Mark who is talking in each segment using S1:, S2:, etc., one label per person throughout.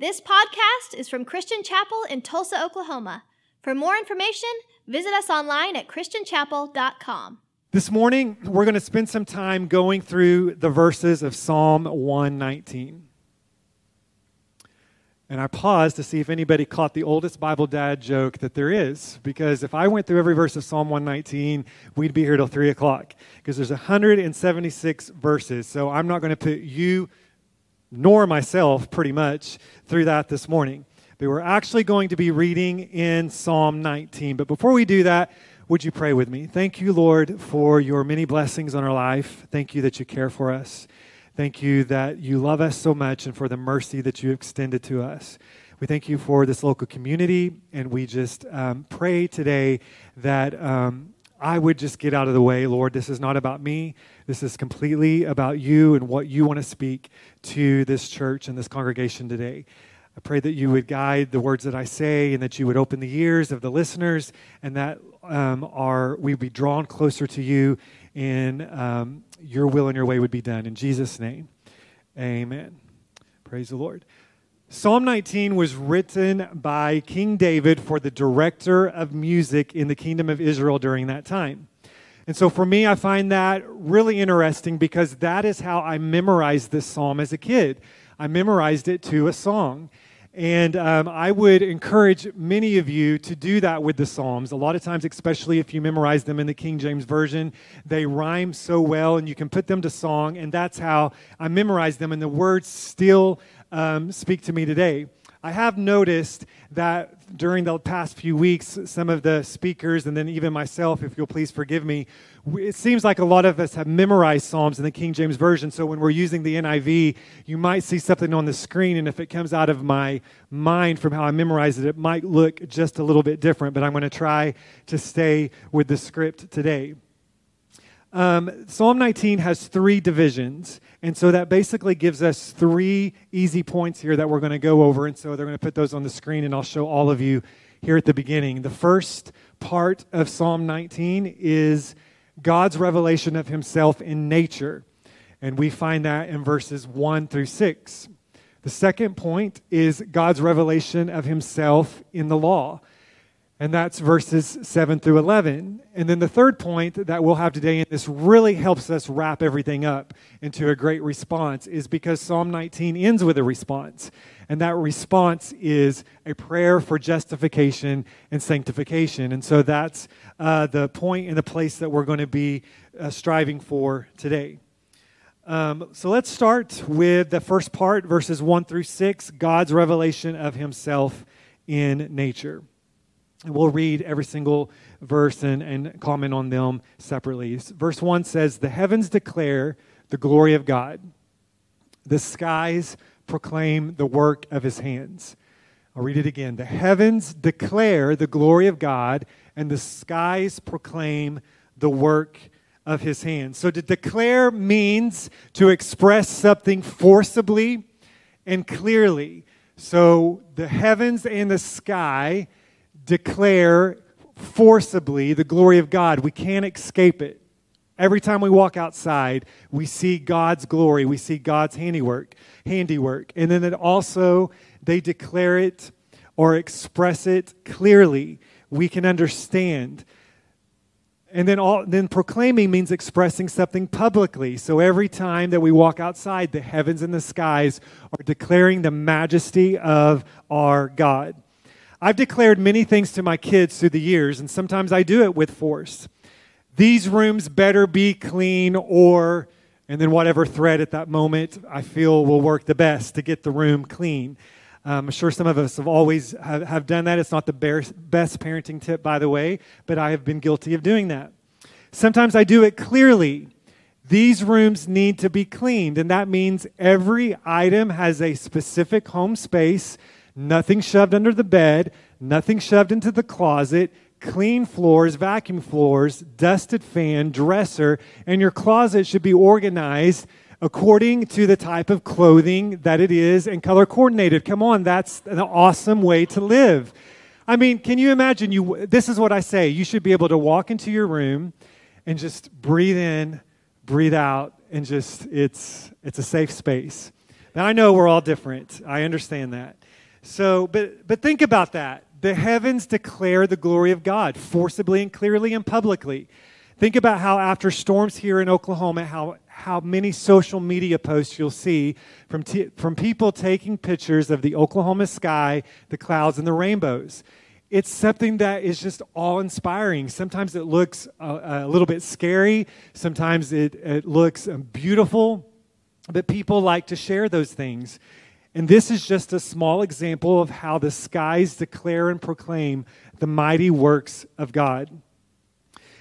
S1: This podcast is from Christian Chapel in Tulsa, Oklahoma. For more information, visit us online at christianchapel.com.
S2: This morning, we're going to spend some time going through the verses of Psalm 119. And I paused to see if anybody caught the oldest Bible dad joke that there is. Because if I went through every verse of Psalm 119, we'd be here till 3 o'clock. Because there's 176 verses. So I'm not going to put you nor myself, pretty much, through that this morning. But we're actually going to be reading in Psalm 19. But before we do that, would you pray with me? Thank you, Lord, for your many blessings on our life. Thank you that you care for us. Thank you that you love us so much and for the mercy that you extended to us. We thank you for this local community, and we just um, pray today that um, I would just get out of the way, Lord. This is not about me. This is completely about you and what you want to speak to this church and this congregation today. I pray that you would guide the words that I say and that you would open the ears of the listeners and that um, our, we would be drawn closer to you and um, your will and your way would be done. In Jesus' name, amen. Praise the Lord. Psalm 19 was written by King David for the director of music in the kingdom of Israel during that time. And so for me, I find that really interesting because that is how I memorized this psalm as a kid. I memorized it to a song. And um, I would encourage many of you to do that with the Psalms. A lot of times, especially if you memorize them in the King James Version, they rhyme so well and you can put them to song. And that's how I memorized them. And the words still um, speak to me today. I have noticed that during the past few weeks, some of the speakers, and then even myself, if you'll please forgive me, it seems like a lot of us have memorized Psalms in the King James Version. So when we're using the NIV, you might see something on the screen, and if it comes out of my mind from how I memorized it, it might look just a little bit different. But I'm going to try to stay with the script today. Um, Psalm 19 has three divisions. And so that basically gives us three easy points here that we're going to go over. And so they're going to put those on the screen, and I'll show all of you here at the beginning. The first part of Psalm 19 is God's revelation of himself in nature. And we find that in verses 1 through 6. The second point is God's revelation of himself in the law and that's verses 7 through 11. And then the third point that we'll have today, and this really helps us wrap everything up into a great response, is because Psalm 19 ends with a response. And that response is a prayer for justification and sanctification. And so that's uh, the point and the place that we're going to be uh, striving for today. Um, so let's start with the first part, verses 1 through 6 God's revelation of himself in nature. And we'll read every single verse and, and comment on them separately. Verse 1 says, The heavens declare the glory of God, the skies proclaim the work of his hands. I'll read it again. The heavens declare the glory of God, and the skies proclaim the work of his hands. So to declare means to express something forcibly and clearly. So the heavens and the sky declare forcibly the glory of God. We can't escape it. Every time we walk outside, we see God's glory, we see God's handiwork, handiwork. And then it also they declare it or express it clearly. We can understand. And then all then proclaiming means expressing something publicly. So every time that we walk outside, the heavens and the skies are declaring the majesty of our God. I've declared many things to my kids through the years, and sometimes I do it with force. These rooms better be clean, or, and then whatever thread at that moment I feel will work the best to get the room clean. Um, I'm sure some of us have always have, have done that. It's not the best parenting tip, by the way, but I have been guilty of doing that. Sometimes I do it clearly. These rooms need to be cleaned, and that means every item has a specific home space Nothing shoved under the bed, nothing shoved into the closet, clean floors, vacuum floors, dusted fan, dresser, and your closet should be organized according to the type of clothing that it is and color coordinated. Come on, that's an awesome way to live. I mean, can you imagine you this is what I say, you should be able to walk into your room and just breathe in, breathe out and just it's it's a safe space. Now, I know we're all different. I understand that. So, but, but think about that. The heavens declare the glory of God forcibly and clearly and publicly. Think about how, after storms here in Oklahoma, how, how many social media posts you'll see from, t- from people taking pictures of the Oklahoma sky, the clouds, and the rainbows. It's something that is just awe inspiring. Sometimes it looks a, a, little bit scary, sometimes it, it looks um, beautiful, but people like to share those things. And this is just a small example of how the skies declare and proclaim the mighty works of God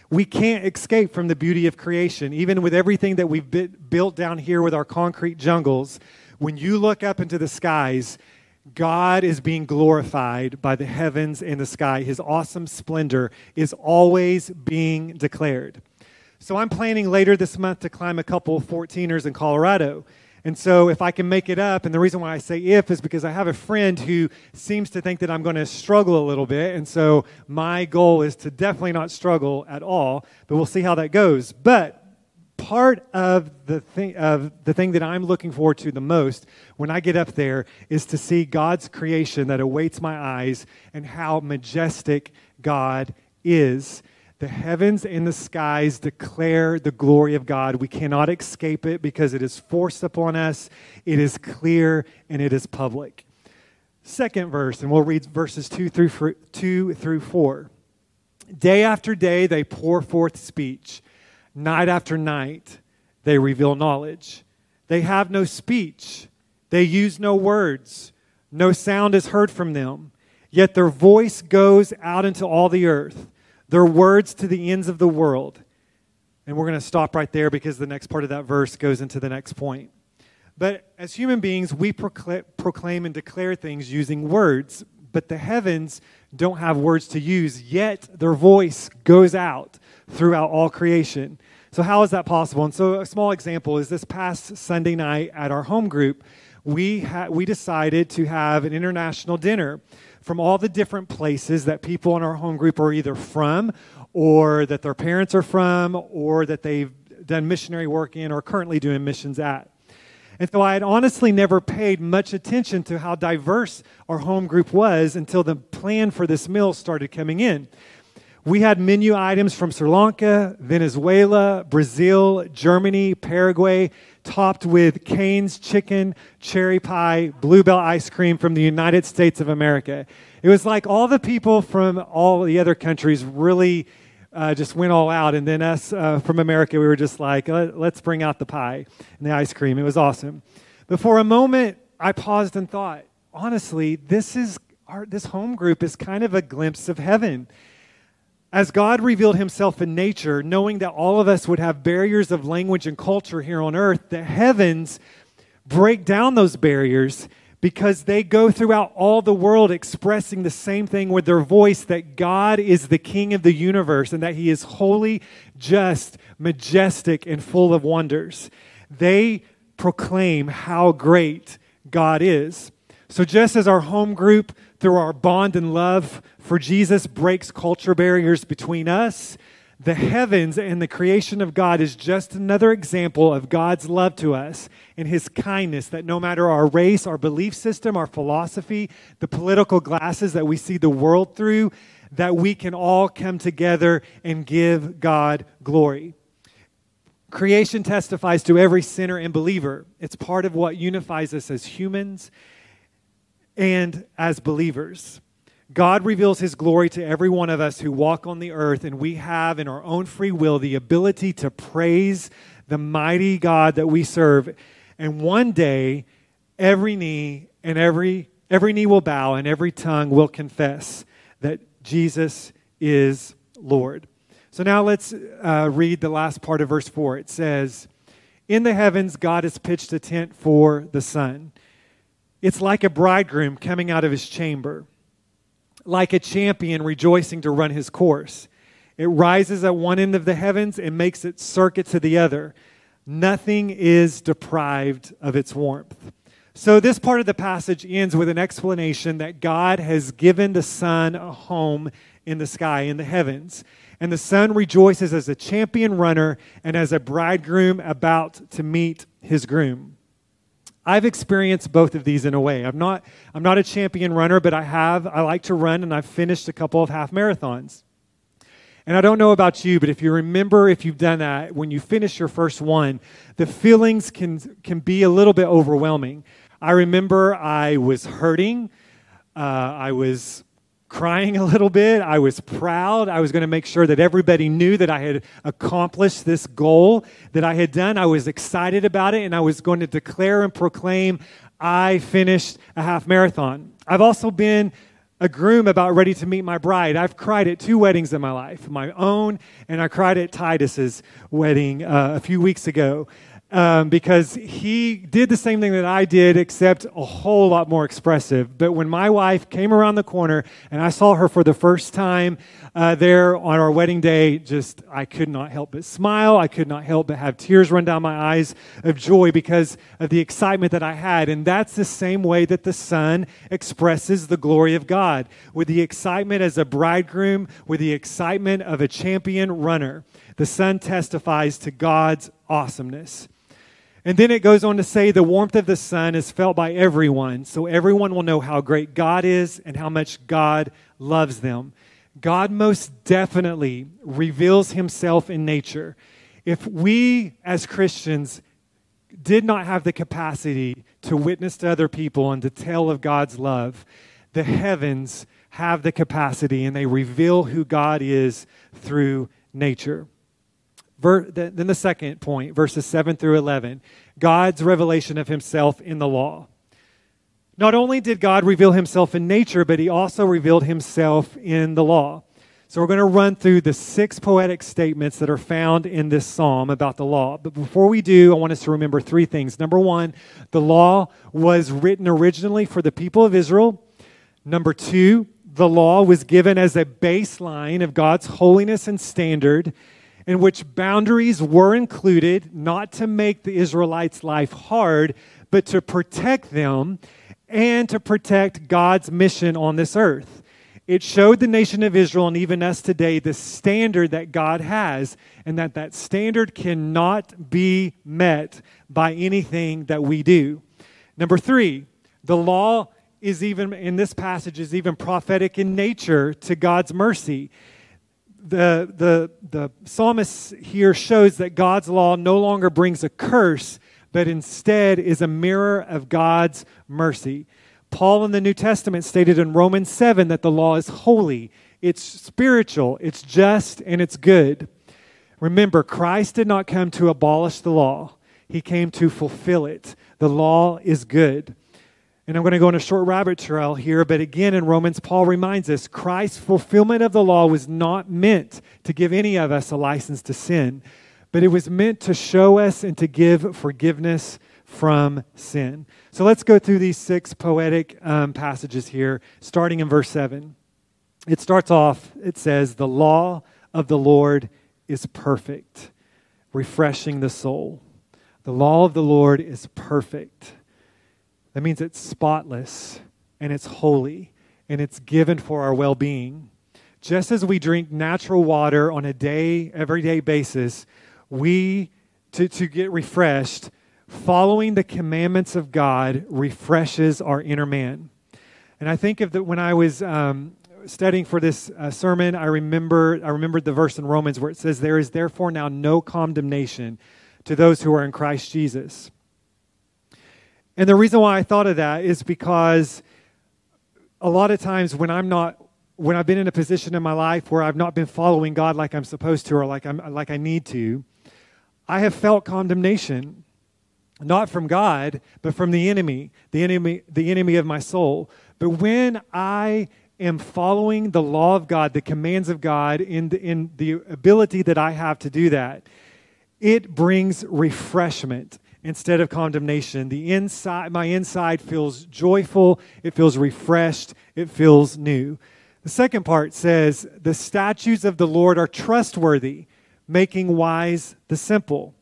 S2: we can't escape from the beauty of creation. Even with everything that we've built down here with our concrete jungles, when you look up into the skies, God is being glorified by the heavens and the sky. His awesome splendor is always being declared. So I'm planning later this month to climb a couple of 14ers in Colorado. And so, if I can make it up, and the reason why I say if is because I have a friend who seems to think that I'm going to struggle a little bit. And so, my goal is to definitely not struggle at all, but we'll see how that goes. But part of the thing of the thing that I'm looking forward to the most when I get up there is to see God's creation that awaits my eyes and how majestic God is. The heavens and the skies declare the glory of God. We cannot escape it because it is forced upon us, it is clear, and it is public. Second verse, and we'll read verses 2 through, 2 through 4. Day after day they pour forth speech, night after night they reveal knowledge. They have no speech, they use no words, no sound is heard from them, yet their voice goes out into all the earth their words to the ends of the world. And we're going to stop right there because the next part of that verse goes into the next point. But as human beings, we proclaim and declare things using words, but the heavens don't have words to use, yet their voice goes out throughout all creation. So, how is that possible? And so, a small example is this past Sunday night at our home group, we, ha- we decided to have an international dinner from all the different places that people in our home group are either from, or that their parents are from, or that they've done missionary work in, or currently doing missions at. And so I had honestly never paid much attention to how diverse our home group was until the plan for this meal started coming in. We had menu items from Sri Lanka, Venezuela, Brazil, Germany, Paraguay, topped with Cane's chicken, cherry pie, bluebell ice cream from the United States of America. It was like all the people from all the other countries really uh, just went all out. And then us uh, from America, we were just like, let's bring out the pie and the ice cream. It was awesome. But for a moment, I paused and thought, honestly, this is our, this home group is kind of a glimpse of heaven. As God revealed himself in nature, knowing that all of us would have barriers of language and culture here on earth, the heavens break down those barriers because they go throughout all the world expressing the same thing with their voice that God is the king of the universe and that he is holy, just, majestic, and full of wonders. They proclaim how great God is. So, just as our home group, through our bond and love for Jesus, breaks culture barriers between us, the heavens and the creation of God is just another example of God's love to us and his kindness that no matter our race, our belief system, our philosophy, the political glasses that we see the world through, that we can all come together and give God glory. Creation testifies to every sinner and believer. It's part of what unifies us as humans and as believers. God reveals his glory to every one of us who walk on the earth, and we have in our own free will the ability to praise the mighty God that we serve. And one day, every knee and every every knee will bow and every tongue will confess that Jesus is Lord. So now let's uh, read the last part of verse 4. It says, In the heavens, God has pitched a tent for the sun. It's like a bridegroom coming out of his chamber, like a champion rejoicing to run his course. It rises at one end of the heavens and makes its circuit to the other. Nothing is deprived of its warmth. So, this part of the passage ends with an explanation that God has given the sun a home in the sky, in the heavens. And the sun rejoices as a champion runner and as a bridegroom about to meet his groom. I've experienced both of these in a way. I'm not, I'm not a champion runner, but I have, I like to run, and I've finished a couple of half marathons. And I don't know about you, but if you remember, if you've done that, when you finish your first one, the feelings can, can be a little bit overwhelming. I remember I was hurting. Uh, I was crying a little bit. I was proud. I was going to make sure that everybody knew that I had accomplished this goal that I had done. I was excited about it, and I was going to declare and proclaim I finished a half marathon. I've also been a groom about ready to meet my bride. I've cried at two weddings in my life my own, and I cried at Titus's wedding uh, a few weeks ago um, because he did the same thing that I did, except a whole lot more expressive. But when my wife came around the corner and I saw her for the first time uh, there on our wedding day, just I could not help but smile. I could not help but have tears run down my eyes of joy because of the excitement that I had. And that's the same way that the sun expresses the glory of God with the excitement as a bridegroom, with the excitement of a champion runner. The sun testifies to God's awesomeness. And then it goes on to say the warmth of the sun is felt by everyone, so everyone will know how great God is and how much God loves them. God most definitely reveals himself in nature. If we as Christians did not have the capacity to witness to other people and to tell of God's love, the heavens have the capacity and they reveal who God is through nature. Ver, then the second point, verses 7 through 11, God's revelation of himself in the law. Not only did God reveal himself in nature, but he also revealed himself in the law. So we're going to run through the six poetic statements that are found in this psalm about the law. But before we do, I want us to remember three things. Number one, the law was written originally for the people of Israel. Number two, the law was given as a baseline of God's holiness and standard in which boundaries were included not to make the Israelites' life hard, but to protect them and to protect God's mission on this earth. It showed the nation of Israel and even us today the standard that God has, and that that standard cannot be met by anything that we do. Number three, the law is even in this passage is even prophetic in nature to God's mercy the, the, the psalmist here shows that God's law no longer brings a curse, but instead is a mirror of God's mercy. Paul in the New Testament stated in Romans 7 that the law is holy, it's spiritual, it's just, and it's good. Remember, Christ did not come to abolish the law, he came to fulfill it. The law is good. And I'm going to go on a short rabbit trail here, but again in Romans, Paul reminds us Christ's fulfillment of the law was not meant to give any of us a license to sin, but it was meant to show us and to give forgiveness from sin. So let's go through these six poetic um, passages here, starting in verse 7. It starts off, it says, The law of the Lord is perfect, refreshing the soul. The law of the Lord is perfect that means it's spotless and it's holy and it's given for our well being. Just as we drink natural water on a day, everyday basis, we, to, to get refreshed, following the commandments of God refreshes our inner man. And I think of that when I was um, studying for this uh, sermon, I remember I remembered the verse in Romans where it says, "There is therefore now no condemnation to those who are in Christ Jesus." And the reason why I thought of that is because a lot of times when I'm not when I've been in a position in my life where I've not been following God like I'm supposed to or like I'm like I need to, I have felt condemnation not from God, but from the enemy, the enemy the enemy of my soul. But when I am following the law of God, the commands of God in the, in the ability that I have to do that, it brings refreshment instead of condemnation. The inside, my inside feels joyful, it feels refreshed, it feels new. The second part says, The statutes of the Lord are trustworthy, making wise the simple.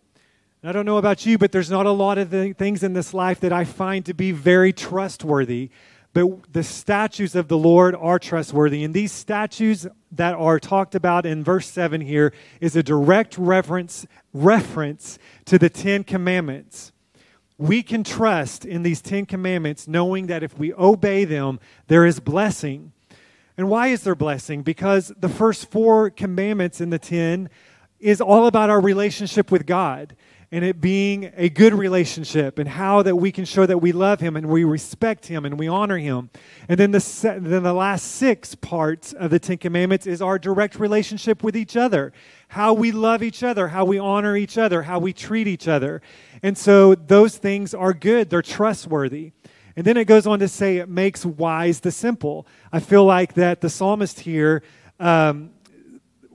S2: I don't know about you, but there's not a lot of things in this life that I find to be very trustworthy. But the statutes of the Lord are trustworthy. And these statutes that are talked about in verse 7 here is a direct reference, reference to the Ten Commandments. we can trust in these Ten Commandments, knowing that if we obey them, there is blessing. And why is there blessing? Because the first four commandments in the ten is all about our relationship with God and it being a good relationship and how that we can show that we love him and we respect him and we honor him. And then the then the last six parts of the 10 commandments is our direct relationship with each other. How we love each other, how we honor each other, how we treat each other. And so those things are good, they're trustworthy. And then it goes on to say it makes wise the simple. I feel like that the psalmist here um,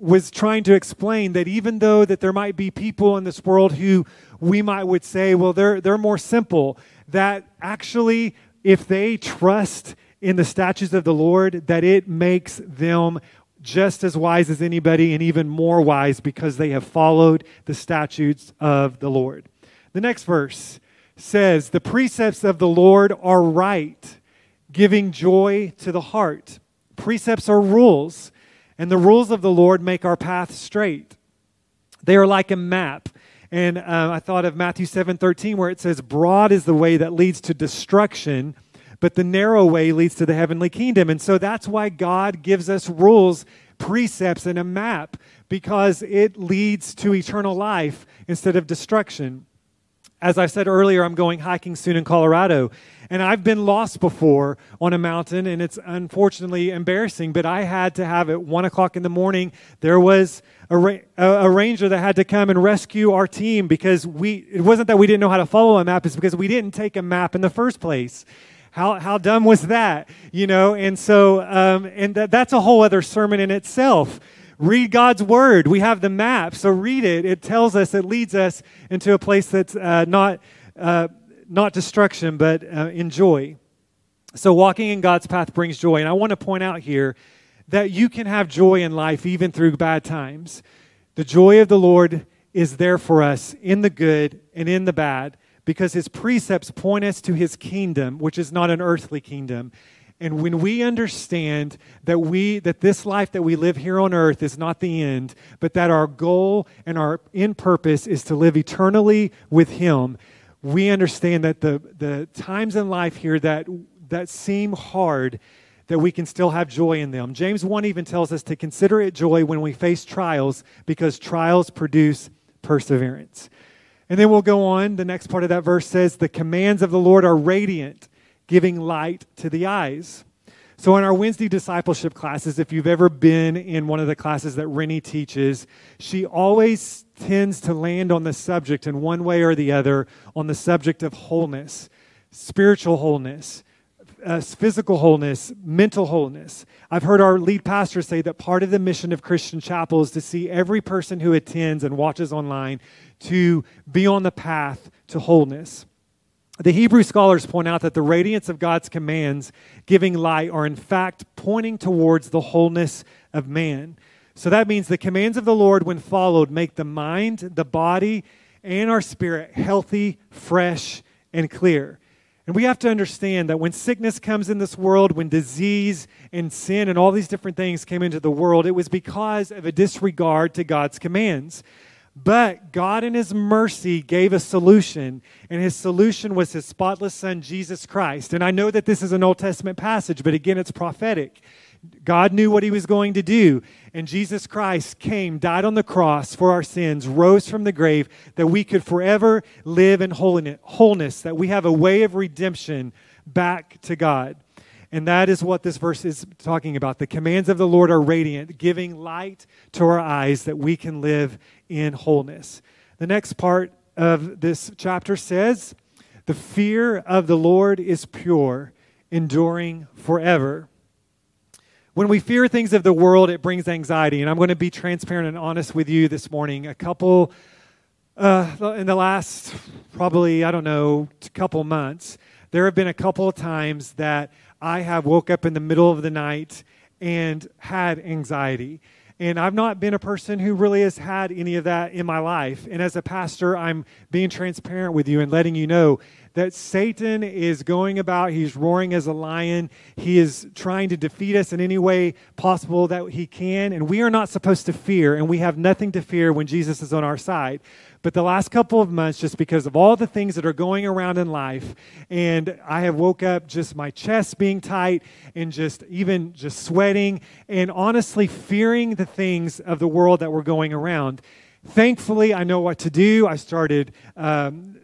S2: was trying to explain that even though that there might be people in this world who we might would say, well, they're they're more simple, that actually if they trust in the statutes of the Lord, that it makes them just as wise as anybody and even more wise because they have followed the statutes of the Lord. The next verse says, The precepts of the Lord are right, giving joy to the heart. Precepts are rules, and the rules of the Lord make our path straight. They are like a map. And uh, I thought of Matthew 7 13, where it says, Broad is the way that leads to destruction, but the narrow way leads to the heavenly kingdom. And so that's why God gives us rules, precepts, and a map, because it leads to eternal life instead of destruction. As I said earlier, I'm going hiking soon in Colorado. And I've been lost before on a mountain, and it's unfortunately embarrassing. But I had to have at one o'clock in the morning, there was a, ra- a, ranger that had to come and rescue our team because we, it wasn't that we didn't know how to follow a map, it's because we didn't take a map in the first place. How, how dumb was that? You know, and so, um, and th- that's a whole other sermon in itself. Read God's word. We have the map, so read it. It tells us, it leads us into a place that's uh, not, uh, not destruction, but uh, in joy. So, walking in God's path brings joy. And I want to point out here that you can have joy in life even through bad times. The joy of the Lord is there for us in the good and in the bad because his precepts point us to his kingdom, which is not an earthly kingdom. And when we understand that we that this life that we live here on earth is not the end, but that our goal and our end purpose is to live eternally with him, we understand that the, the times in life here that that seem hard that we can still have joy in them. James 1 even tells us to consider it joy when we face trials because trials produce perseverance. And then we'll go on. The next part of that verse says, The commands of the Lord are radiant giving light to the eyes. So, in our Wednesday discipleship classes, if you've ever been in one of the classes that Rennie teaches, she always tends to land on the subject in one way or the other on the subject of wholeness, spiritual wholeness, uh, physical wholeness, mental wholeness. I've heard our lead pastor say that part of the mission of Christian Chapel is to see every person who attends and watches online to be on the path to wholeness. The Hebrew scholars point out that the radiance of God's commands giving light are in fact pointing towards the wholeness of man. So that means the commands of the Lord, when followed, make the mind, the body, and our spirit healthy, fresh, and clear. And we have to understand that when sickness comes in this world, when disease and sin and all these different things came into the world, it was because of a disregard to God's commands. But God, in His mercy, gave a solution, and His solution was His spotless Son, Jesus Christ. And I know that this is an Old Testament passage, but again, it's prophetic. God knew what He was going to do, and Jesus Christ came, died on the cross for our sins, rose from the grave, that we could forever live in wholeness, that we have a way of redemption back to God. And that is what this verse is talking about. The commands of the Lord are radiant, giving light to our eyes that we can live in wholeness. The next part of this chapter says, The fear of the Lord is pure, enduring forever. When we fear things of the world, it brings anxiety. And I'm going to be transparent and honest with you this morning. A couple, uh, in the last probably, I don't know, couple months, there have been a couple of times that I have woke up in the middle of the night and had anxiety. And I've not been a person who really has had any of that in my life. And as a pastor, I'm being transparent with you and letting you know that Satan is going about, he's roaring as a lion. He is trying to defeat us in any way possible that he can. And we are not supposed to fear, and we have nothing to fear when Jesus is on our side. But the last couple of months, just because of all the things that are going around in life, and I have woke up just my chest being tight and just even just sweating and honestly fearing the things of the world that were going around. Thankfully, I know what to do. I started um,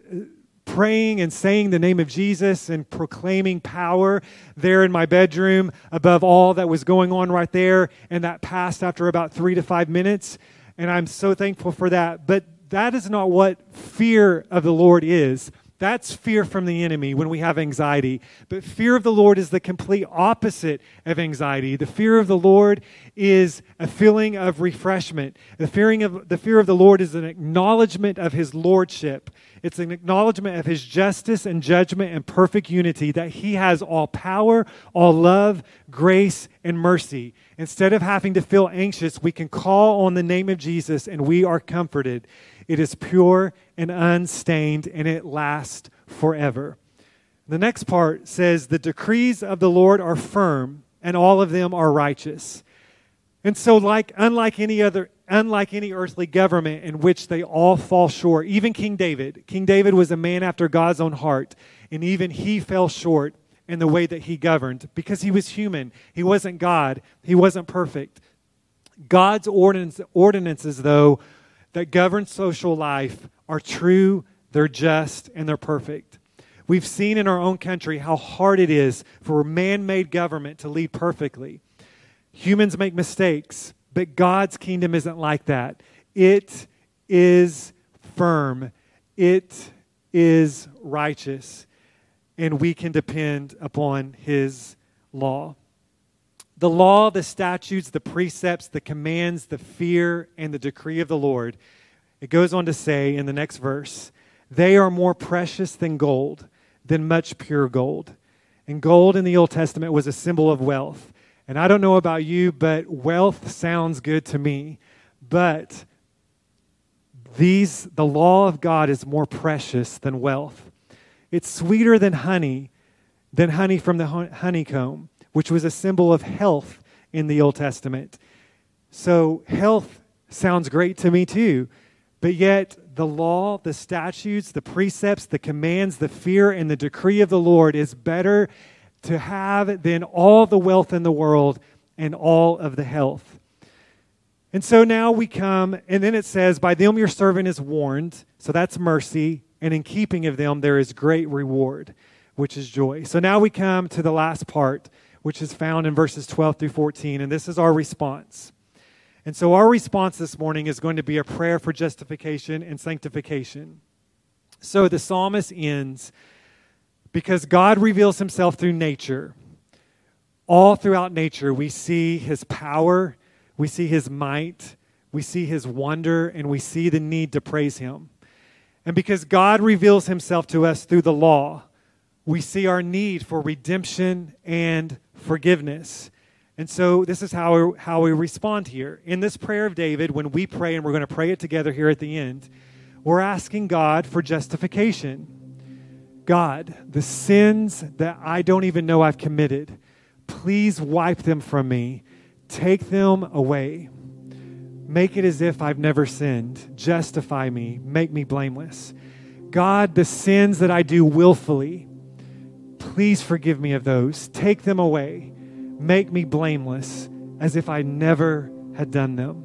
S2: praying and saying the name of Jesus and proclaiming power there in my bedroom above all that was going on right there. And that passed after about three to five minutes. And I'm so thankful for that. But that is not what fear of the Lord is. That's fear from the enemy when we have anxiety. But fear of the Lord is the complete opposite of anxiety. The fear of the Lord is a feeling of refreshment. The fearing of the fear of the Lord is an acknowledgement of his lordship. It's an acknowledgement of his justice and judgment and perfect unity that he has all power, all love, grace, and mercy. Instead of having to feel anxious, we can call on the name of Jesus and we are comforted. It is pure and unstained, and it lasts forever. The next part says, The decrees of the Lord are firm, and all of them are righteous. And so, like, unlike any other, unlike any earthly government in which they all fall short, even King David, King David was a man after God's own heart, and even he fell short in the way that he governed because he was human. He wasn't God, he wasn't perfect. God's ordinances, though, that govern social life are true, they're just, and they're perfect. We've seen in our own country how hard it is for man made government to lead perfectly. Humans make mistakes, but God's kingdom isn't like that. It is firm, it is righteous, and we can depend upon His law. The law, the statutes, the precepts, the commands, the fear, and the decree of the Lord. It goes on to say in the next verse, they are more precious than gold, than much pure gold. And gold in the Old Testament was a symbol of wealth. And I don't know about you, but wealth sounds good to me. But these the law of God is more precious than wealth. It's sweeter than honey, than honey from the honeycomb which was a symbol of health in the Old Testament. So, health sounds great to me too. But yet, the law, the statutes, the precepts, the commands, the fear, and the decree of the Lord is better to have than all the wealth in the world and all of the health. And so now we come, and then it says, By them your servant is warned. So that's mercy. And in keeping of them, there is great reward, which is joy. So now we come to the last part which is found in verses 12 through 14. And this is our response. And so, our response this morning is going to be a prayer for justification and sanctification. So, the psalmist ends because God reveals himself through nature. All throughout nature, we see his power, we see his might, we see his wonder, and we see the need to praise him. And because God reveals himself to us through the law, we see our need for redemption and forgiveness. And so this is how how we respond here. In this prayer of David, when we pray, and we're going to pray it together here at the end, we're asking God for justification. God, the sins that I don't even know I've committed, please wipe them from me. Take them away. Make it as if I've never sinned. Justify me. Make me blameless. God, the sins that I do willfully, Please forgive me of those. Take them away. Make me blameless as if I never had done them.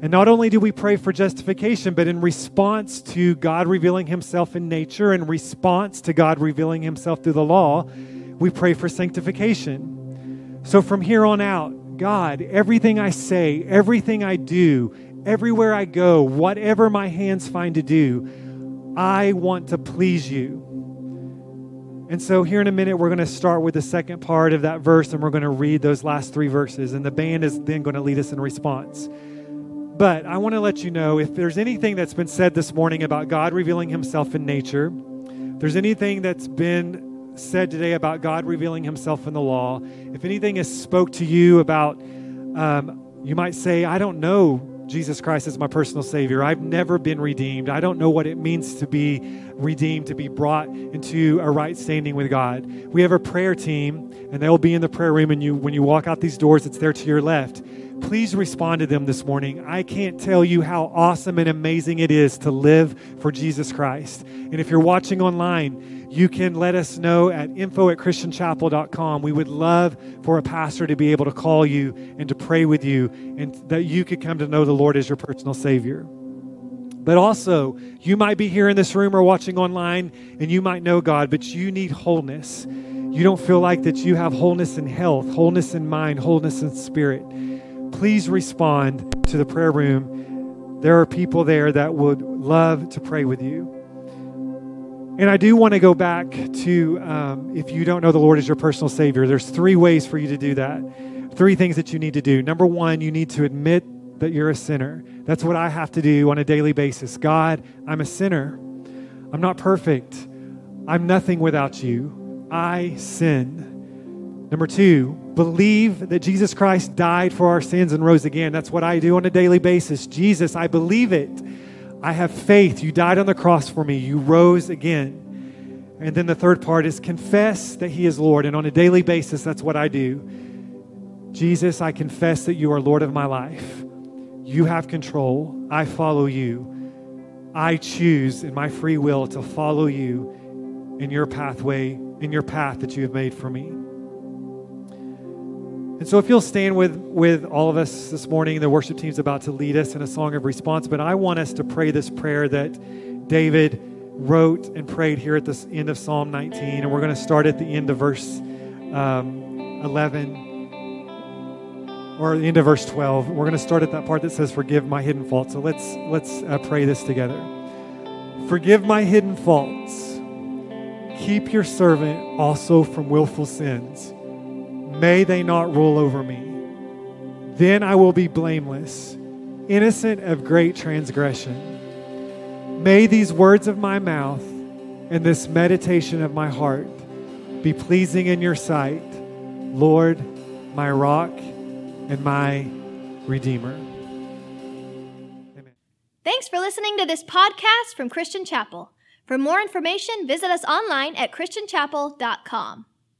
S2: And not only do we pray for justification, but in response to God revealing himself in nature, in response to God revealing himself through the law, we pray for sanctification. So from here on out, God, everything I say, everything I do, everywhere I go, whatever my hands find to do, I want to please you. And so, here in a minute, we're going to start with the second part of that verse and we're going to read those last three verses. And the band is then going to lead us in response. But I want to let you know if there's anything that's been said this morning about God revealing himself in nature, there's anything that's been said today about God revealing himself in the law, if anything has spoke to you about, um, you might say, I don't know Jesus Christ as my personal Savior. I've never been redeemed. I don't know what it means to be redeemed, to be brought into a right standing with God. We have a prayer team, and they'll be in the prayer room. And you, when you walk out these doors, it's there to your left. Please respond to them this morning. I can't tell you how awesome and amazing it is to live for Jesus Christ. And if you're watching online, you can let us know at info at christianchapel.com. We would love for a pastor to be able to call you and to pray with you and that you could come to know the Lord as your personal Savior. But also, you might be here in this room or watching online and you might know God, but you need wholeness. You don't feel like that you have wholeness in health, wholeness in mind, wholeness in spirit. Please respond to the prayer room. There are people there that would love to pray with you. And I do want to go back to um, if you don't know the Lord as your personal Savior, there's three ways for you to do that. Three things that you need to do. Number one, you need to admit that you're a sinner. That's what I have to do on a daily basis. God, I'm a sinner. I'm not perfect. I'm nothing without you. I sin. Number two, believe that Jesus Christ died for our sins and rose again. That's what I do on a daily basis. Jesus, I believe it. I have faith. You died on the cross for me. You rose again. And then the third part is confess that He is Lord. And on a daily basis, that's what I do. Jesus, I confess that you are Lord of my life. You have control. I follow you. I choose in my free will to follow you in your pathway, in your path that you have made for me. And so, if you'll stand with, with all of us this morning, the worship team's about to lead us in a song of response, but I want us to pray this prayer that David wrote and prayed here at the end of Psalm 19. And we're going to start at the end of verse um, 11 or the end of verse 12. We're going to start at that part that says, Forgive my hidden faults. So, let's, let's uh, pray this together. Forgive my hidden faults. Keep your servant also from willful sins. May they not rule over me. Then I will be blameless, innocent of great transgression. May these words of my mouth and this meditation of my heart be pleasing in your sight, Lord, my rock and my redeemer.
S1: Amen. Thanks for listening to this podcast from Christian Chapel. For more information, visit us online at christianchapel.com.